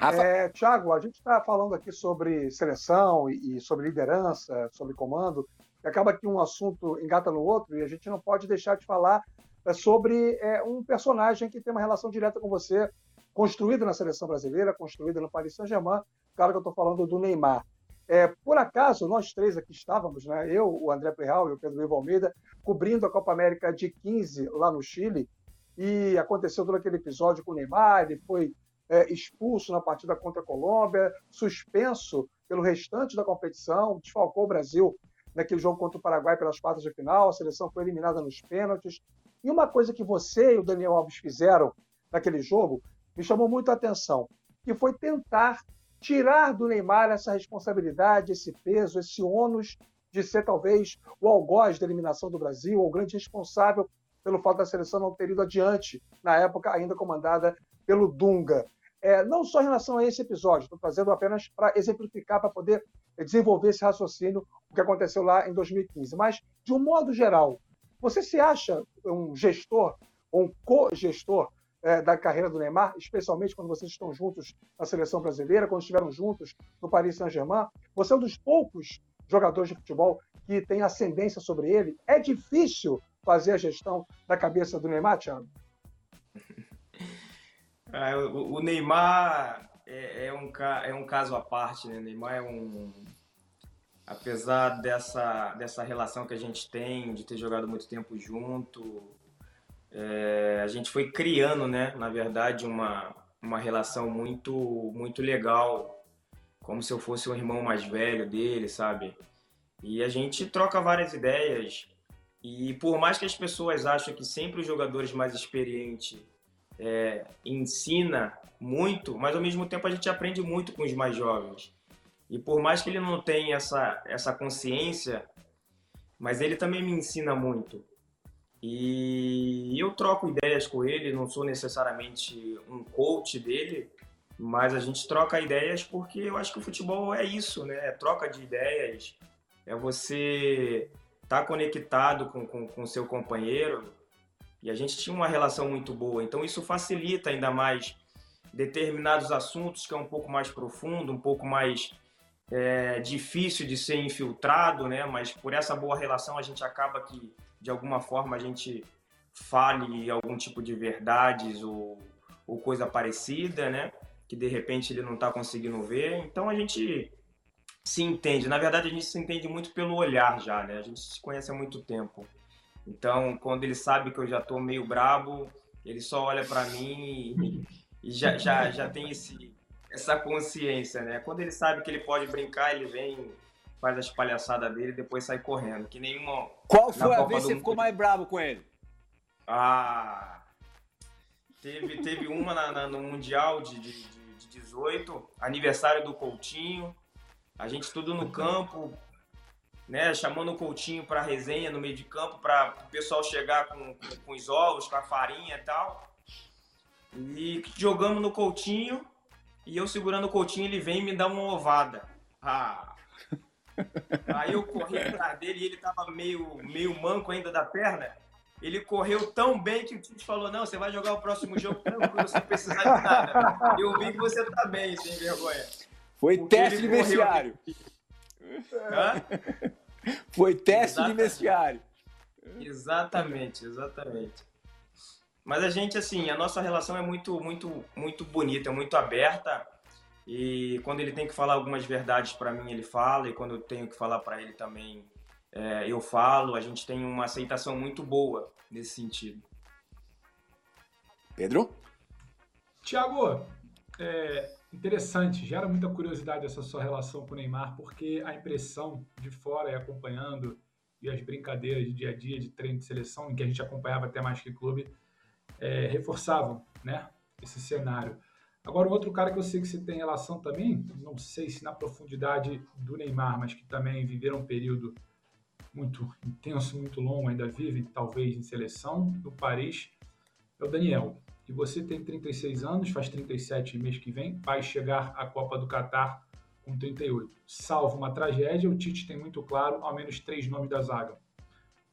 É, Tiago, a gente está falando aqui sobre seleção e, e, sobre liderança, sobre comando, e acaba que um assunto engata no outro e a gente não pode deixar de falar é sobre é, um personagem que tem uma relação direta com você, construído na seleção brasileira, construído no Paris Saint-Germain. Claro que eu estou falando do Neymar. É, por acaso, nós três aqui estávamos, né, eu, o André Perral e o Pedro Ivo Almeida, cobrindo a Copa América de 15 lá no Chile, e aconteceu todo aquele episódio com o Neymar, ele foi é, expulso na partida contra a Colômbia, suspenso pelo restante da competição, desfalcou o Brasil naquele jogo contra o Paraguai pelas quartas de final, a seleção foi eliminada nos pênaltis, e uma coisa que você e o Daniel Alves fizeram naquele jogo me chamou muito a atenção, que foi tentar tirar do Neymar essa responsabilidade, esse peso, esse ônus de ser talvez o algoz da eliminação do Brasil, ou o grande responsável pelo fato da seleção não ter ido adiante, na época ainda comandada pelo Dunga. É, não só em relação a esse episódio, estou trazendo apenas para exemplificar, para poder desenvolver esse raciocínio, o que aconteceu lá em 2015, mas de um modo geral, você se acha um gestor um co-gestor é, da carreira do Neymar, especialmente quando vocês estão juntos na seleção brasileira, quando estiveram juntos no Paris Saint-Germain? Você é um dos poucos jogadores de futebol que têm ascendência sobre ele. É difícil fazer a gestão da cabeça do Neymar, Thiago? É, o, Neymar é, é, um, é um caso à parte, né? O Neymar é um. Apesar dessa, dessa relação que a gente tem, de ter jogado muito tempo junto, é, a gente foi criando, né? Na verdade, uma, uma relação muito, muito legal, como se eu fosse um irmão mais velho dele, sabe? E a gente troca várias ideias. E por mais que as pessoas achem que sempre os jogadores mais experientes é, ensina muito, mas ao mesmo tempo a gente aprende muito com os mais jovens. E por mais que ele não tenha essa, essa consciência, mas ele também me ensina muito. E eu troco ideias com ele, não sou necessariamente um coach dele, mas a gente troca ideias porque eu acho que o futebol é isso, né? É troca de ideias, é você estar tá conectado com o com, com seu companheiro, e a gente tinha uma relação muito boa. Então isso facilita ainda mais determinados assuntos que é um pouco mais profundo, um pouco mais é, difícil de ser infiltrado, né? Mas por essa boa relação a gente acaba que de alguma forma a gente fale algum tipo de verdades ou, ou coisa parecida, né? Que de repente ele não está conseguindo ver. Então a gente se entende. Na verdade a gente se entende muito pelo olhar já, né? A gente se conhece há muito tempo. Então, quando ele sabe que eu já tô meio brabo, ele só olha para mim e, e, já, já, já tem esse, essa consciência, né? Quando ele sabe que ele pode brincar, ele vem, faz as palhaçadas dele e depois sai correndo. Que nenhuma. Qual foi a vez que você ficou mais bravo com ele? Ah. Teve, teve uma na, na, no Mundial de, de, de 18, aniversário do Coutinho. A gente tudo no campo, né, chamando o Coutinho para resenha no meio de campo, para o pessoal chegar com, com, com, os ovos, com a farinha e tal. E jogamos no Coutinho, e eu segurando o Coutinho, ele vem e me dá uma ovada. Ah. Aí eu corri atrás dele e ele tava meio, meio manco ainda da perna. Ele correu tão bem que o Tite falou: Não, você vai jogar o próximo jogo tranquilo, sem precisar de nada. Eu vi que você tá bem, sem vergonha. Foi Porque teste de vestiário. Hã? Foi teste exatamente. de vestiário. Exatamente, exatamente. Mas a gente, assim, a nossa relação é muito, muito, muito bonita, muito aberta. E quando ele tem que falar algumas verdades para mim, ele fala. E quando eu tenho que falar para ele também, é, eu falo. A gente tem uma aceitação muito boa nesse sentido. Pedro? Tiago, é, Interessante, gera muita curiosidade essa sua relação com o Neymar, porque a impressão de fora e acompanhando e as brincadeiras de dia a dia de treino de seleção, em que a gente acompanhava até mais que clube, é, reforçavam né, esse cenário. Agora, um outro cara que eu sei que você tem relação também, não sei se na profundidade do Neymar, mas que também viveram um período muito intenso, muito longo, ainda vive talvez em seleção, no Paris, é o Daniel e você tem 36 anos, faz 37 mês que vem, vai chegar à Copa do Catar com 38. Salvo uma tragédia, o Tite tem muito claro ao menos três nomes da zaga.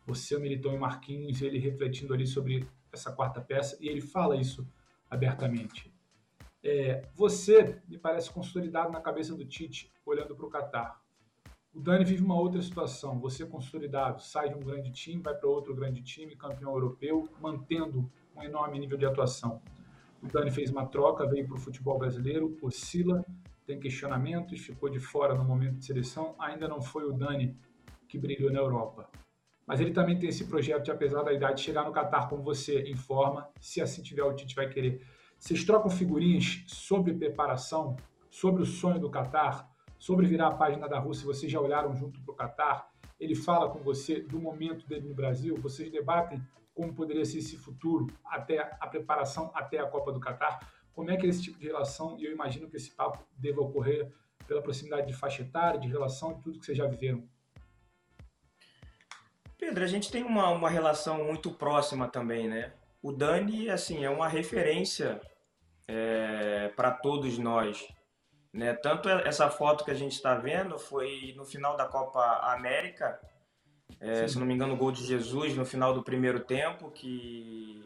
Você, o Militão e Marquinhos, ele refletindo ali sobre essa quarta peça, e ele fala isso abertamente. É, você me parece consolidado na cabeça do Tite, olhando para o Catar. O Dani vive uma outra situação. Você consolidado, sai de um grande time, vai para outro grande time, campeão europeu, mantendo um enorme nível de atuação. O Dani fez uma troca, veio para o futebol brasileiro, oscila, tem questionamentos, ficou de fora no momento de seleção. Ainda não foi o Dani que brilhou na Europa. Mas ele também tem esse projeto de, apesar da idade, chegar no Catar como você informa, se assim tiver o Tite vai querer. Vocês trocam figurinhas sobre preparação, sobre o sonho do Catar, sobre virar a página da Rússia, vocês já olharam junto para o Catar? Ele fala com você do momento dele no Brasil, vocês debatem como poderia ser esse futuro até a preparação até a Copa do Catar. Como é que é esse tipo de relação? E eu imagino que esse papo deva ocorrer pela proximidade de faixa etária, de relação tudo que vocês já viveram. Pedro, a gente tem uma, uma relação muito próxima também, né? O Dani, assim, é uma referência é, para todos nós. Né? Tanto essa foto que a gente está vendo foi no final da Copa América, é, se não me engano, o gol de Jesus no final do primeiro tempo, que,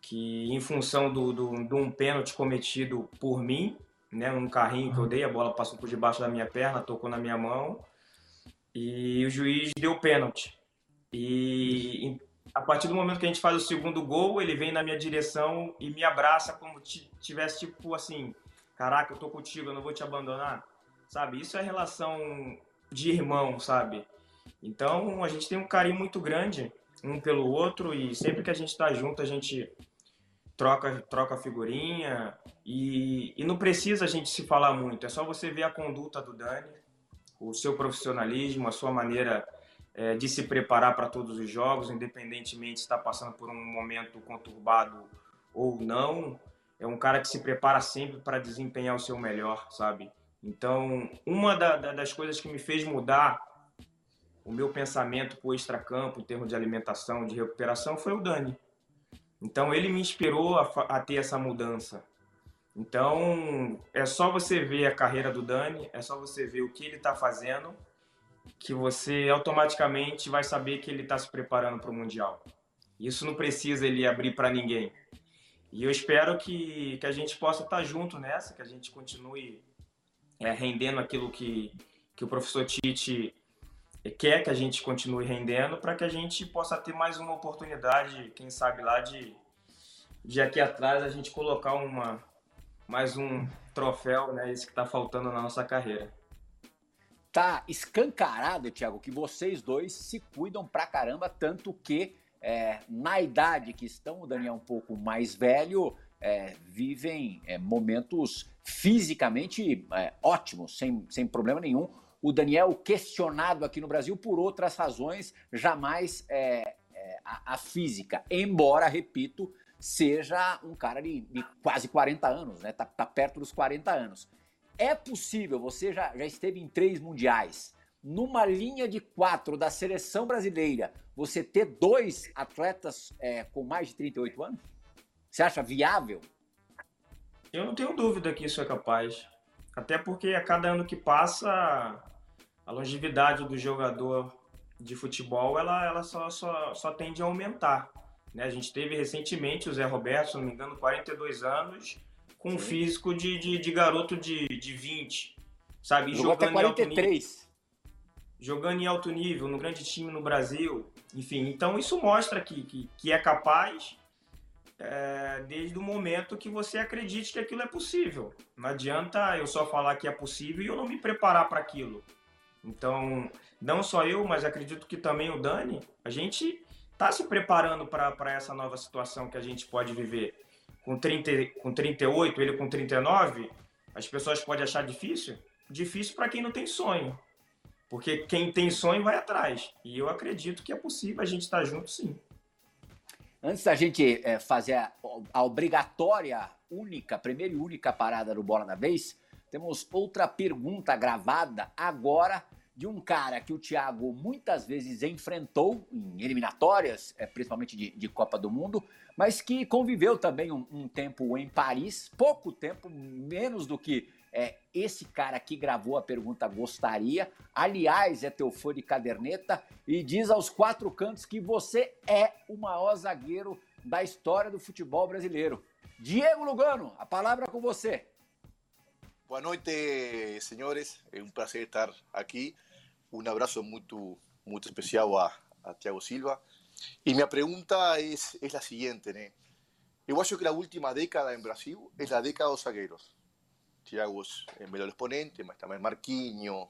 que em função do, do, de um pênalti cometido por mim, né, um carrinho que eu dei, a bola passou por debaixo da minha perna, tocou na minha mão. e o juiz deu pênalti. E a partir do momento que a gente faz o segundo gol, ele vem na minha direção e me abraça como se tivesse tipo assim, caraca, eu tô contigo, eu não vou te abandonar. Sabe? Isso é relação de irmão, sabe? Então, a gente tem um carinho muito grande um pelo outro e sempre que a gente tá junto, a gente troca troca figurinha e, e não precisa a gente se falar muito, é só você ver a conduta do Dani, o seu profissionalismo, a sua maneira é, de se preparar para todos os jogos, independentemente se está passando por um momento conturbado ou não. É um cara que se prepara sempre para desempenhar o seu melhor, sabe? Então, uma da, da, das coisas que me fez mudar o meu pensamento para o extracampo, em termos de alimentação, de recuperação, foi o Dani. Então, ele me inspirou a, a ter essa mudança. Então, é só você ver a carreira do Dani, é só você ver o que ele está fazendo que você automaticamente vai saber que ele está se preparando para o Mundial. Isso não precisa ele abrir para ninguém. E eu espero que, que a gente possa estar tá junto nessa, que a gente continue é, rendendo aquilo que, que o professor Tite quer que a gente continue rendendo, para que a gente possa ter mais uma oportunidade, quem sabe lá, de, de aqui atrás a gente colocar uma, mais um troféu, né, esse que está faltando na nossa carreira tá escancarado, Thiago, que vocês dois se cuidam pra caramba, tanto que é, na idade que estão, o Daniel é um pouco mais velho, é, vivem é, momentos fisicamente é, ótimos, sem, sem problema nenhum. O Daniel, questionado aqui no Brasil por outras razões, jamais é, é, a, a, física, embora, repito, seja um cara de, de quase 40 anos, né? Tá, tá perto dos 40 anos. É possível, você já, já esteve em três mundiais, numa linha de quatro da seleção brasileira, você ter dois atletas é, com mais de 38 anos? Você acha viável? Eu não tenho dúvida que isso é capaz. Até porque a cada ano que passa, a longevidade do jogador de futebol ela, ela só, só, só tende a aumentar. Né? A gente teve recentemente o Zé Roberto, se não me engano, 42 anos, com um físico de, de, de, garoto de, de 20, sabe? Jogou jogando até 43. jogando em alto nível, no grande time no Brasil. Enfim, então isso mostra que, que, que é capaz é, desde o momento que você acredite que aquilo é possível. Não adianta eu só falar que é possível e eu não me preparar para aquilo. Então, não só eu, mas acredito que também o Dani, a gente está se preparando para essa nova situação que a gente pode viver com, 30, com 38, ele com 39, as pessoas podem achar difícil? Difícil para quem não tem sonho. Porque quem tem sonho vai atrás. E eu acredito que é possível a gente estar tá junto sim. Antes da gente é, fazer a, a, obrigatória, única, primeira e única parada do Bola na Vez, temos outra pergunta gravada agora de um cara que o Thiago muitas vezes enfrentou em eliminatórias, é, principalmente de, de Copa do Mundo, mas que conviveu também um, um, tempo em Paris, pouco tempo, menos do que é, esse cara que gravou a pergunta gostaria. Aliás, é teu fã de caderneta e diz aos quatro cantos que você é o maior zagueiro da história do futebol brasileiro. Diego Lugano, a palavra é com você. Boa noite, senhores. É um prazer estar aqui. Un abrazo muy, muy especial a, a Thiago Silva. Y mi pregunta es, es la siguiente, ¿no? Yo creo que la última década en Brasil es la década de los zagueros. Thiago es el mejor exponente, mas también Marquinhos,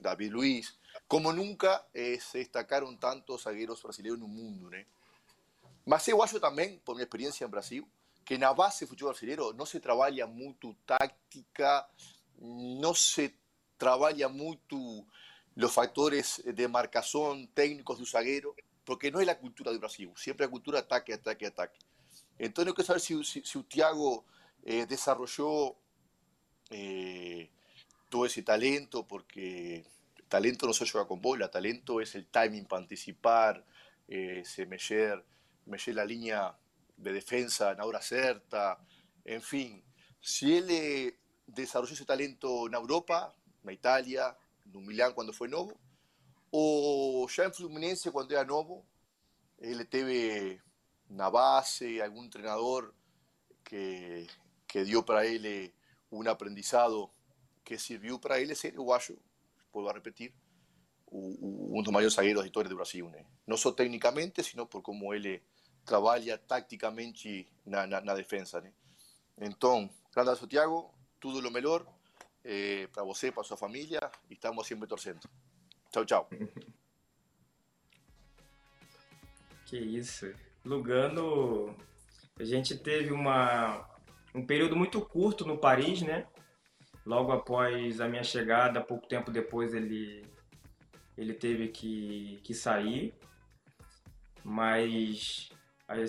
David Luiz. Como nunca eh, se destacaron tantos zagueros brasileños en un mundo, ¿no? Mas yo creo también, por mi experiencia en Brasil, que en la base del fútbol brasileño no se trabaja mucho táctica, no se trabaja mucho los factores de marcación técnicos de un zaguero, porque no es la cultura de Brasil, siempre la cultura ataque, ataque, ataque. Entonces, quiero saber si, si, Thiago eh, desarrolló eh, todo ese talento, porque talento no se juega con bola, talento es el timing para anticipar, eh, se medir, la línea de defensa en hora certa, en fin. Si él eh, desarrolló ese talento en Europa, en Italia, no Milán cuando fue novo, o ya en Fluminense cuando era novo, él teve una base, algún entrenador que, que dio para él eh, un aprendizado que sirvió para él ser uruguayo, puedo repetir, um dos maiores zagueiros da história Brasil, né? Não só tecnicamente, sino por como ele trabalha taticamente na, na, na defesa, né? Então, grande abraço, Thiago, tudo o eh, para você, para sua família, e estamos sempre torcendo. Tchau, tchau. Que isso. Lugano, a gente teve uma, um período muito curto no Paris, né? Logo após a minha chegada, pouco tempo depois ele, ele teve que, que sair. Mas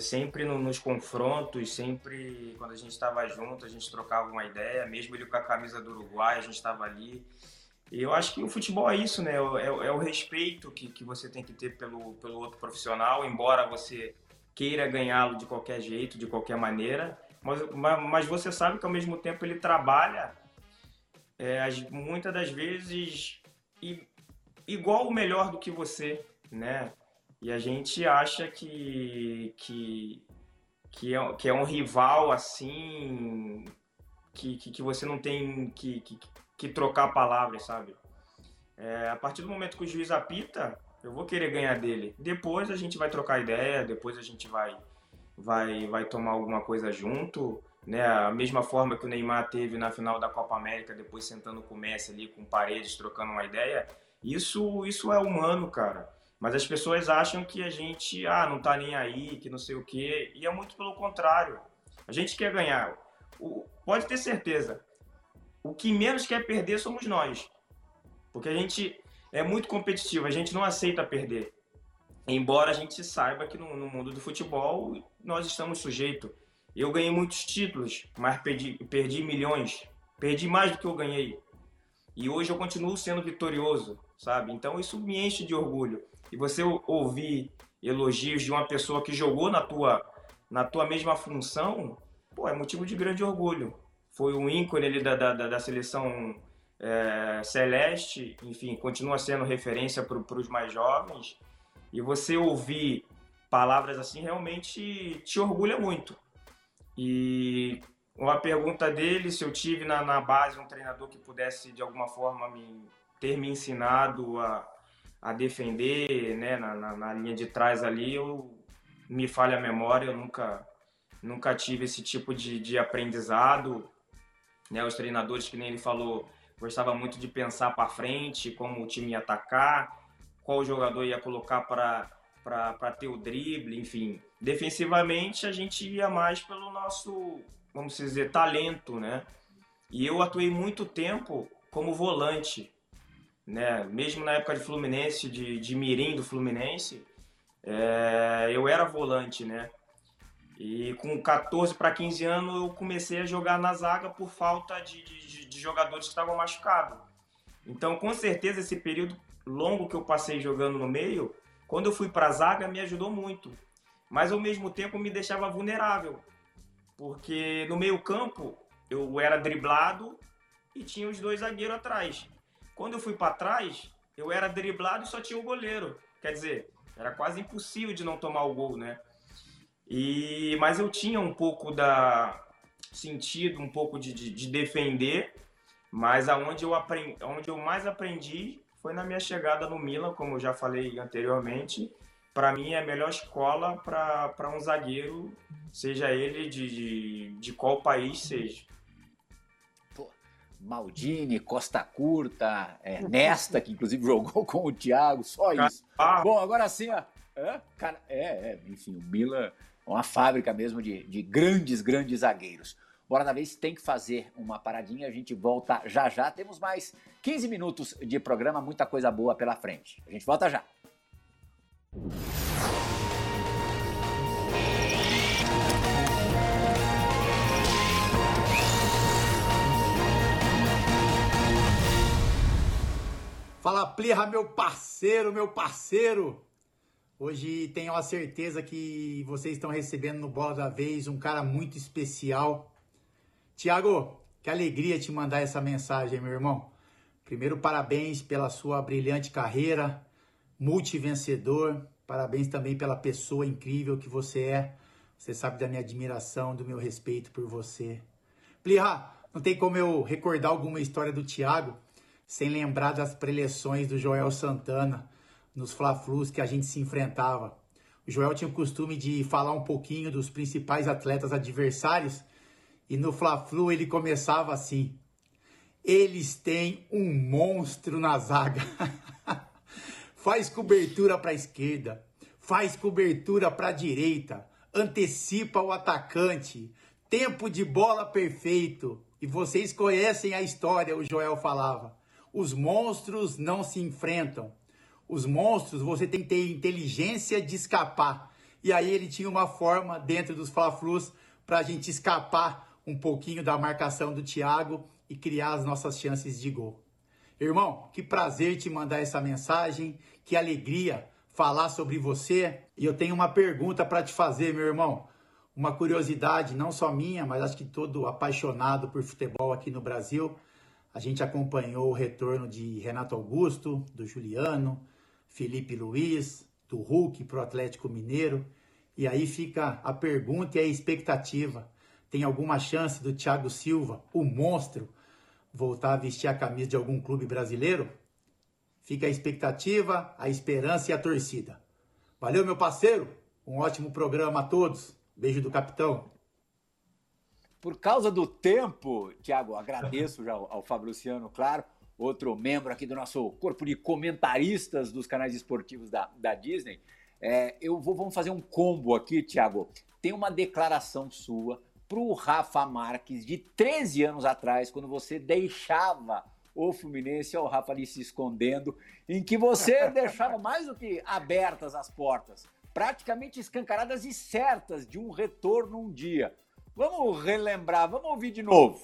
sempre nos confrontos, sempre quando a gente estava junto, a gente trocava uma ideia, mesmo ele com a camisa do Uruguai, a gente estava ali. E eu acho que o futebol é isso, né? É, é, o respeito que, que você tem que ter pelo, pelo outro profissional, embora você queira ganhá-lo de qualquer jeito, de qualquer maneira, mas, mas você sabe que ao mesmo tempo ele trabalha é, muitas das vezes igual ou melhor do que você, né? E a gente acha que, que, que, é, que é um rival assim que, que, que você não tem que, que, que trocar palavras, sabe? É, a partir do momento que o juiz apita, eu vou querer ganhar dele. Depois a gente vai trocar ideia, depois a gente vai vai vai tomar alguma coisa junto, né? A mesma forma que o Neymar teve na final da Copa América, depois sentando com o Messi ali com paredes, trocando uma ideia. Isso isso é humano, cara. Mas as pessoas acham que a gente, ah, não tá nem aí, que não sei o quê, e é muito pelo contrário. A gente quer ganhar. O, pode ter certeza, o que menos quer perder somos nós. Porque a gente é muito competitivo, a gente não aceita perder. Embora a gente saiba que no, no mundo do futebol nós estamos sujeitos. Eu ganhei muitos títulos, mas perdi, perdi milhões. Perdi mais do que eu ganhei. E hoje eu continuo sendo vitorioso, sabe? Então isso me enche de orgulho. E você ouvir elogios de uma pessoa que jogou na tua, na tua mesma função, pô, é motivo de grande orgulho foi um ícone ali da, da, da seleção é, celeste, enfim, continua sendo referência para os mais jovens. E você ouvir palavras assim realmente te orgulha muito. E uma pergunta dele, se eu tive na, na base um treinador que pudesse de alguma forma me, ter me ensinado a, a defender, né, na, na, na linha de trás ali, eu me falha a memória, eu nunca, nunca tive esse tipo de, de aprendizado. Né, os treinadores, que nem ele falou, gostava muito de pensar para frente, como o time ia atacar, qual jogador ia colocar para ter o drible, enfim. Defensivamente, a gente ia mais pelo nosso, vamos dizer, talento, né? E eu atuei muito tempo como volante, né? Mesmo na época de Fluminense, de, de Mirim do Fluminense, é, eu era volante, né? E com 14 para 15 anos eu comecei a jogar na zaga por falta de, de, de jogadores que estavam machucados. Então, com certeza, esse período longo que eu passei jogando no meio, quando eu fui para a zaga, me ajudou muito. Mas ao mesmo tempo me deixava vulnerável. Porque no meio-campo eu era driblado e tinha os dois zagueiros atrás. Quando eu fui para trás, eu era driblado e só tinha o goleiro. Quer dizer, era quase impossível de não tomar o gol, né? E, mas eu tinha um pouco da sentido, um pouco de, de, de defender, mas aonde eu aprendi, onde eu mais aprendi foi na minha chegada no Milan, como eu já falei anteriormente. Para mim é a melhor escola para um zagueiro, seja ele de, de, de qual país seja. Maldini, Costa Curta, é, Nesta, que inclusive jogou com o Thiago, só isso. Ah. Bom, agora sim, ó. É, cara, é, é, enfim, o Milan uma fábrica mesmo de, de grandes, grandes zagueiros. Bora da vez tem que fazer uma paradinha, a gente volta já já. Temos mais 15 minutos de programa, muita coisa boa pela frente. A gente volta já. Fala, Plirra, meu parceiro, meu parceiro. Hoje tenho a certeza que vocês estão recebendo no Bola da Vez um cara muito especial. Tiago, que alegria te mandar essa mensagem, meu irmão. Primeiro, parabéns pela sua brilhante carreira, multivencedor. Parabéns também pela pessoa incrível que você é. Você sabe da minha admiração, do meu respeito por você. Plirra, não tem como eu recordar alguma história do Tiago sem lembrar das preleções do Joel Santana nos Fla-Flus que a gente se enfrentava. O Joel tinha o costume de falar um pouquinho dos principais atletas adversários e no Fla-Flu ele começava assim: Eles têm um monstro na zaga. faz cobertura para a esquerda, faz cobertura para a direita, antecipa o atacante, tempo de bola perfeito. E vocês conhecem a história, o Joel falava. Os monstros não se enfrentam, os monstros, você tem que ter inteligência de escapar. E aí ele tinha uma forma dentro dos Fla-Flus para a gente escapar um pouquinho da marcação do Thiago e criar as nossas chances de gol. Irmão, que prazer te mandar essa mensagem, que alegria falar sobre você. E eu tenho uma pergunta para te fazer, meu irmão. Uma curiosidade, não só minha, mas acho que todo apaixonado por futebol aqui no Brasil. A gente acompanhou o retorno de Renato Augusto, do Juliano, Felipe Luiz, do Hulk para o Atlético Mineiro. E aí fica a pergunta e a expectativa. Tem alguma chance do Thiago Silva, o monstro, voltar a vestir a camisa de algum clube brasileiro? Fica a expectativa, a esperança e a torcida. Valeu, meu parceiro. Um ótimo programa a todos. Beijo do capitão. Por causa do tempo, Thiago, agradeço já ao, Fábio Luciano, claro outro membro aqui do nosso corpo de comentaristas dos canais esportivos da, da Disney. É, eu vou, vamos fazer um combo aqui, Thiago. Tem uma declaração sua para o Rafa Marques de 13 anos atrás, quando você deixava o Fluminense, o Rafa ali se escondendo, em que você deixava mais do que abertas as portas, praticamente escancaradas e certas de um retorno um dia. Vamos relembrar, vamos ouvir de novo.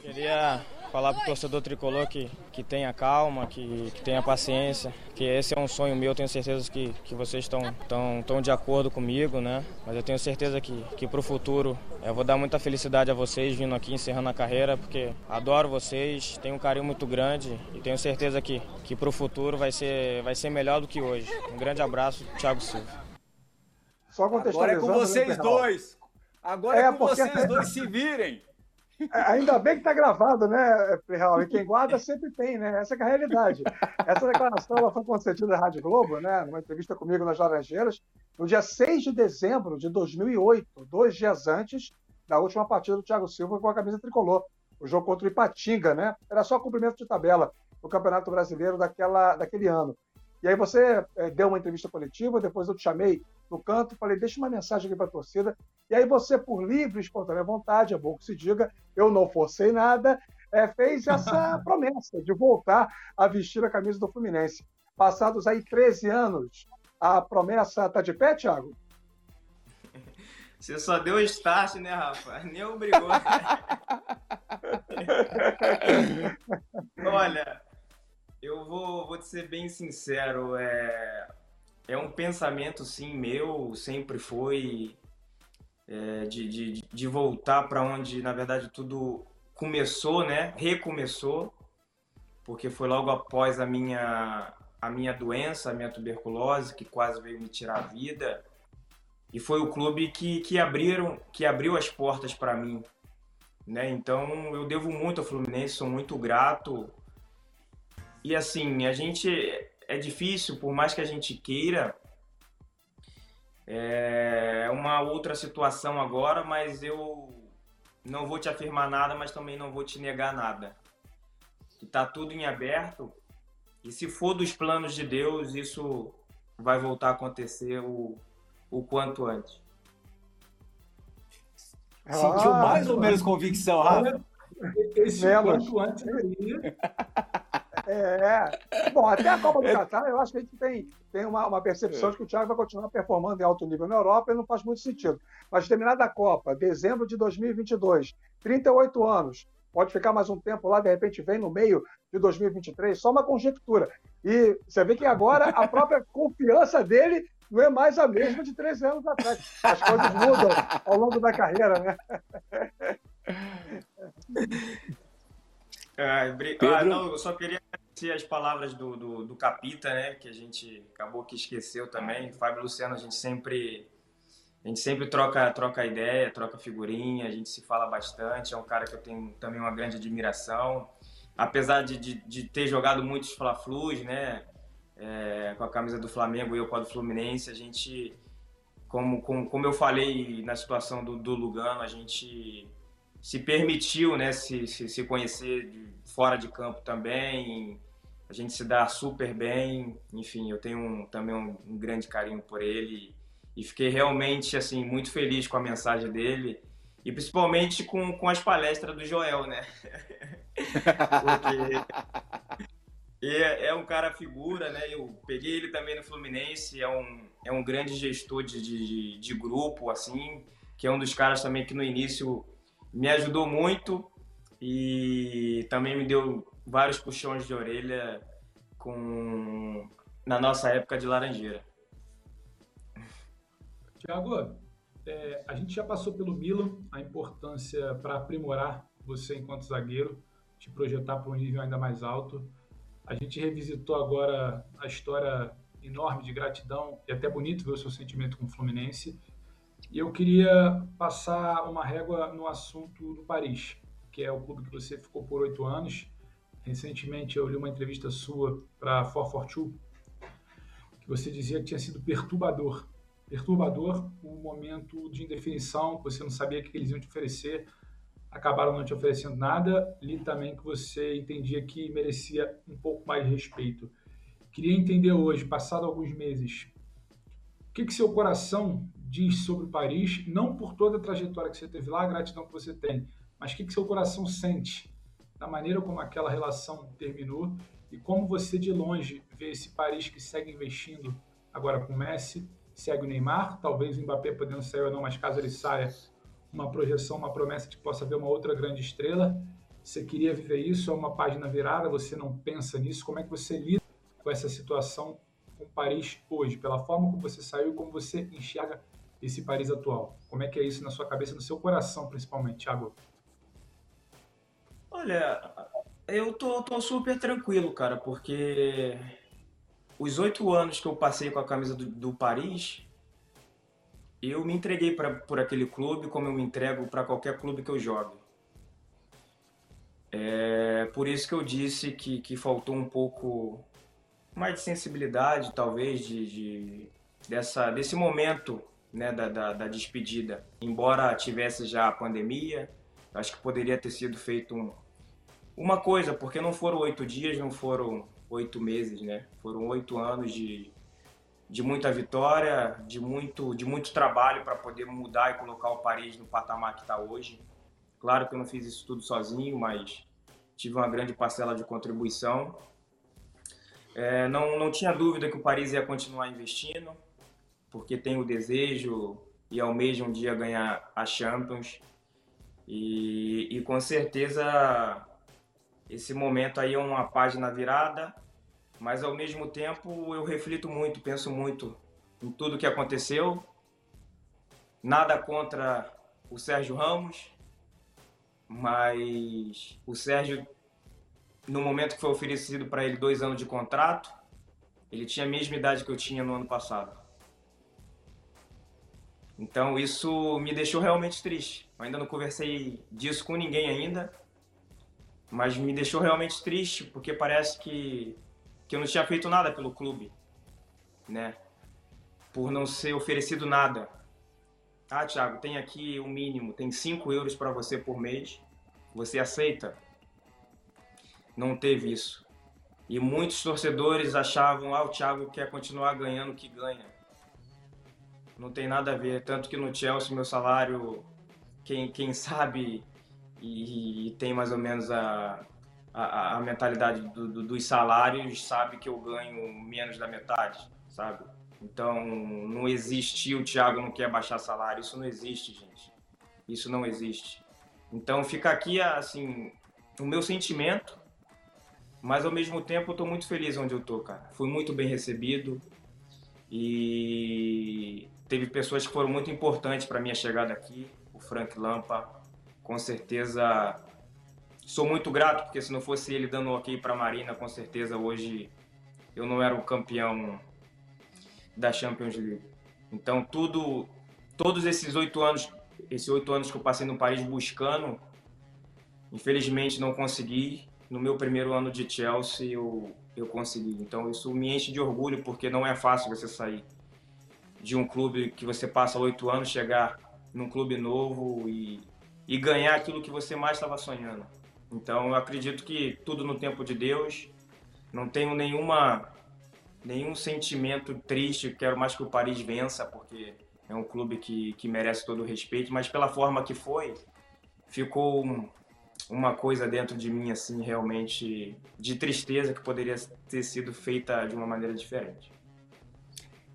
Queria falar para o torcedor tricolor que, que tenha calma, que, que tenha paciência, que esse é um sonho meu, tenho certeza que, que vocês estão tão, tão de acordo comigo, né? Mas eu tenho certeza que, que para o futuro eu vou dar muita felicidade a vocês vindo aqui encerrando a carreira, porque adoro vocês, tenho um carinho muito grande e tenho certeza que, que para o futuro vai ser, vai ser melhor do que hoje. Um grande abraço, Thiago Silva. Só Agora é com vocês dois. Agora é, é com vocês dois se virem. É, ainda bem que está gravado, né, Real? E quem guarda sempre tem, né? Essa é a realidade. Essa declaração ela foi concedida à Rádio Globo, né, numa entrevista comigo nas Laranjeiras, no dia 6 de dezembro de 2008, dois dias antes da última partida do Thiago Silva com a camisa tricolor, o jogo contra o Ipatinga, né? Era só cumprimento de tabela no Campeonato Brasileiro daquela, daquele ano. E aí você é, deu uma entrevista coletiva, depois eu te chamei no canto, falei, deixa uma mensagem aqui para a torcida. E aí você, por livre e espontânea vontade, é bom que se diga, eu não forcei nada, é, fez essa promessa de voltar a vestir a camisa do Fluminense. Passados aí 13 anos, a promessa está de pé, Thiago? Você só deu start, né, Rafa? Nem obrigou. Olha, eu vou, vou te ser bem sincero. É, é um pensamento, sim, meu, sempre foi é, de, de, de voltar para onde, na verdade, tudo começou, né? Recomeçou, porque foi logo após a minha, a minha doença, a minha tuberculose, que quase veio me tirar a vida. E foi o clube que, que, abriram, que abriu as portas para mim. Né? Então eu devo muito ao Fluminense, sou muito grato. E assim, a gente é difícil, por mais que a gente queira. É uma outra situação agora, mas eu não vou te afirmar nada, mas também não vou te negar nada. Está tudo em aberto. E se for dos planos de Deus, isso vai voltar a acontecer o, o quanto antes. Sentiu ah, mais ou menos convicção, Rafa? Esse quanto antes aí. É. Bom, até a Copa do é. Catar, eu acho que a gente tem, tem uma, uma percepção de que o Thiago vai continuar performando em alto nível na Europa e não faz muito sentido. Mas terminada a Copa, dezembro de 2022, 38 anos, pode ficar mais um tempo lá, de repente vem no meio de 2023, só uma conjectura. E você vê que agora a própria confiança dele não é mais a mesma de três anos atrás. As coisas mudam ao longo da carreira, né? Ah, ah, não, eu só queria agradecer as palavras do, do, do, Capita, né? Que a gente acabou que esqueceu também. Fábio Luciano, a gente sempre. A gente sempre troca, troca ideia, troca figurinha, a gente se fala bastante. É um cara que eu tenho também uma grande admiração. apesar de, de, de ter jogado muitos Fla-Flus, né? É, com a camisa do Flamengo e eu com a do Fluminense, a gente, como, como, como eu falei na situação do, do Lugano, a gente se permitiu né, se, se, se conhecer de, fora de campo também, a gente se dá super bem, enfim, eu tenho um, também um, um, grande carinho por ele e fiquei realmente assim muito feliz com a mensagem dele e principalmente com, com as palestras do Joel, né? Porque é, é, um cara figura, né? Eu peguei ele também no Fluminense, é um, é um grande gestor de, de, de grupo, assim, que é um dos caras também que no início me ajudou muito e também me deu vários puxões de orelha com na nossa época de Laranjeira. Tiago, é, a gente já passou pelo Milan, a importância para aprimorar você enquanto zagueiro, te projetar para um nível ainda mais alto. A gente revisitou agora a história enorme de gratidão e até bonito ver o seu sentimento com o Fluminense. E eu queria passar uma régua no assunto do Paris, que é o clube que você ficou por oito anos Recentemente eu li uma entrevista sua para 442, que você dizia que tinha sido perturbador. Perturbador o momento de indefinição, você não sabia o que eles iam te oferecer, acabaram não te oferecendo nada. Li também que você entendia que merecia um pouco mais de respeito. Queria entender hoje, passado alguns meses, o que, que seu coração diz sobre Paris, não por toda a trajetória que você teve lá, a gratidão que você tem, mas o que, que seu coração sente da maneira como aquela relação terminou e como você de longe vê esse Paris que segue investindo agora com Messi, segue o Neymar, talvez o Mbappé podendo sair ou não, mas caso ele saia, uma projeção, uma promessa de que possa ver uma outra grande estrela. Você queria viver isso, é uma página virada, você não pensa nisso, como é que você lida com essa situação com Paris hoje, pela forma como você saiu e como você enxerga esse Paris atual? Como é que é isso na sua cabeça, no seu coração, principalmente, Thiago? Olha, eu tô, tô super tranquilo, cara, porque os oito anos que eu passei com a camisa do, do Paris, eu me entreguei pra, por aquele clube como eu me entrego para qualquer clube que eu jogue. É por isso que eu disse que, que faltou um pouco mais de sensibilidade, talvez, de, de dessa, desse momento né, da, da, da, despedida. Embora tivesse já a pandemia, acho que poderia ter sido feito um, uma coisa, porque não foram oito dias, não foram oito meses, né? Foram oito anos de, de muita vitória, de muito, de muito trabalho para poder mudar e colocar o Paris no patamar que está hoje. Claro que eu não fiz isso tudo sozinho, mas tive uma grande parcela de contribuição. É, não, não tinha dúvida que o Paris ia continuar investindo, porque tem o desejo e almeja um dia ganhar a Champions. E, e com certeza esse momento aí é uma página virada, mas ao mesmo tempo eu reflito muito, penso muito em tudo que aconteceu. Nada contra o Sérgio Ramos, mas o Sérgio, no momento que foi oferecido para ele dois anos de contrato, ele tinha a mesma idade que eu tinha no ano passado. Então isso me deixou realmente triste. Eu ainda não conversei disso com ninguém ainda, mas me deixou realmente triste, porque parece que, que eu não tinha feito nada pelo clube, né? Por não ser oferecido nada. Ah, Thiago, tem aqui o mínimo, tem 5 euros para você por mês. Você aceita? Não teve isso. E muitos torcedores achavam, ah, o Thiago quer continuar ganhando o que ganha. Não tem nada a ver. Tanto que no Chelsea, meu salário, quem, quem sabe e, e tem mais ou menos a, a, a mentalidade do, do, dos salários, sabe que eu ganho menos da metade, sabe? Então, não existe o Thiago não quer baixar salário, isso não existe, gente. Isso não existe. Então, fica aqui, assim, o meu sentimento, mas ao mesmo tempo eu estou muito feliz onde eu tô, cara. Fui muito bem recebido e teve pessoas que foram muito importantes para minha chegada aqui. O Frank Lampa, com certeza sou muito grato, porque se não fosse ele dando ok para Marina, com certeza hoje eu não era o campeão da Champions League. Então tudo, todos esses oito anos, esses oito anos que eu passei no Paris buscando, infelizmente não consegui. no meu primeiro ano de Chelsea eu, eu consegui. Então isso me enche de orgulho porque não é fácil você sair de um clube que você passa oito anos, chegar num clube novo e, e ganhar aquilo que você mais estava sonhando. Então eu acredito que tudo no tempo de Deus. Não tenho nenhuma nenhum sentimento triste. Quero mais que o Paris vença porque é um clube que, que merece todo o respeito. Mas pela forma que foi, ficou um, uma coisa dentro de mim assim realmente de tristeza que poderia ter sido feita de uma maneira diferente.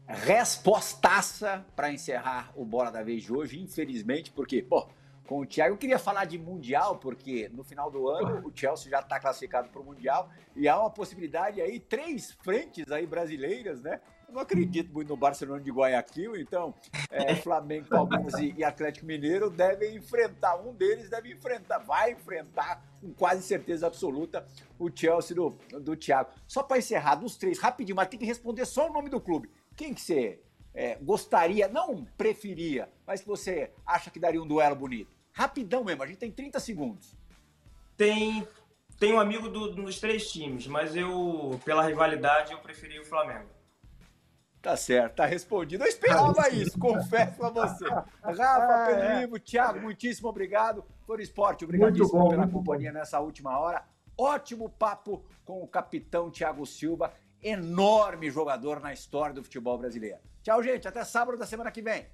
Respostaça para encerrar o Bola da Vez de hoje, infelizmente, porque, pô, com o Thiago. Eu queria falar de Mundial, porque no final do ano o Chelsea já está classificado para o Mundial e há uma possibilidade aí, três frentes aí brasileiras, né? Eu não acredito muito no Barcelona de Guayaquil, então é, Flamengo, Palmeiras e, e Atlético Mineiro devem enfrentar, um deles deve enfrentar, vai enfrentar com quase certeza absoluta o Chelsea do, do Thiago. Só para encerrar, dos três, rapidinho, mas tem que responder só o nome do clube. Quem que você é, gostaria, não preferia, mas que você acha que daria um duelo bonito? Rapidão mesmo, a gente tem 30 segundos. Tem, tem um amigo do, dos três times, mas eu, pela rivalidade, eu preferi o Flamengo. Tá certo, tá respondido. Eu esperava isso, confesso a você. Rafa, Pedro é. Ivo, Thiago, muitíssimo obrigado. Foro Esporte, obrigadíssimo bom, pela companhia bom. nessa última hora. Ótimo papo com o capitão Thiago Silva, enorme jogador na história do futebol brasileiro. Tchau, gente. Até sábado da semana que vem.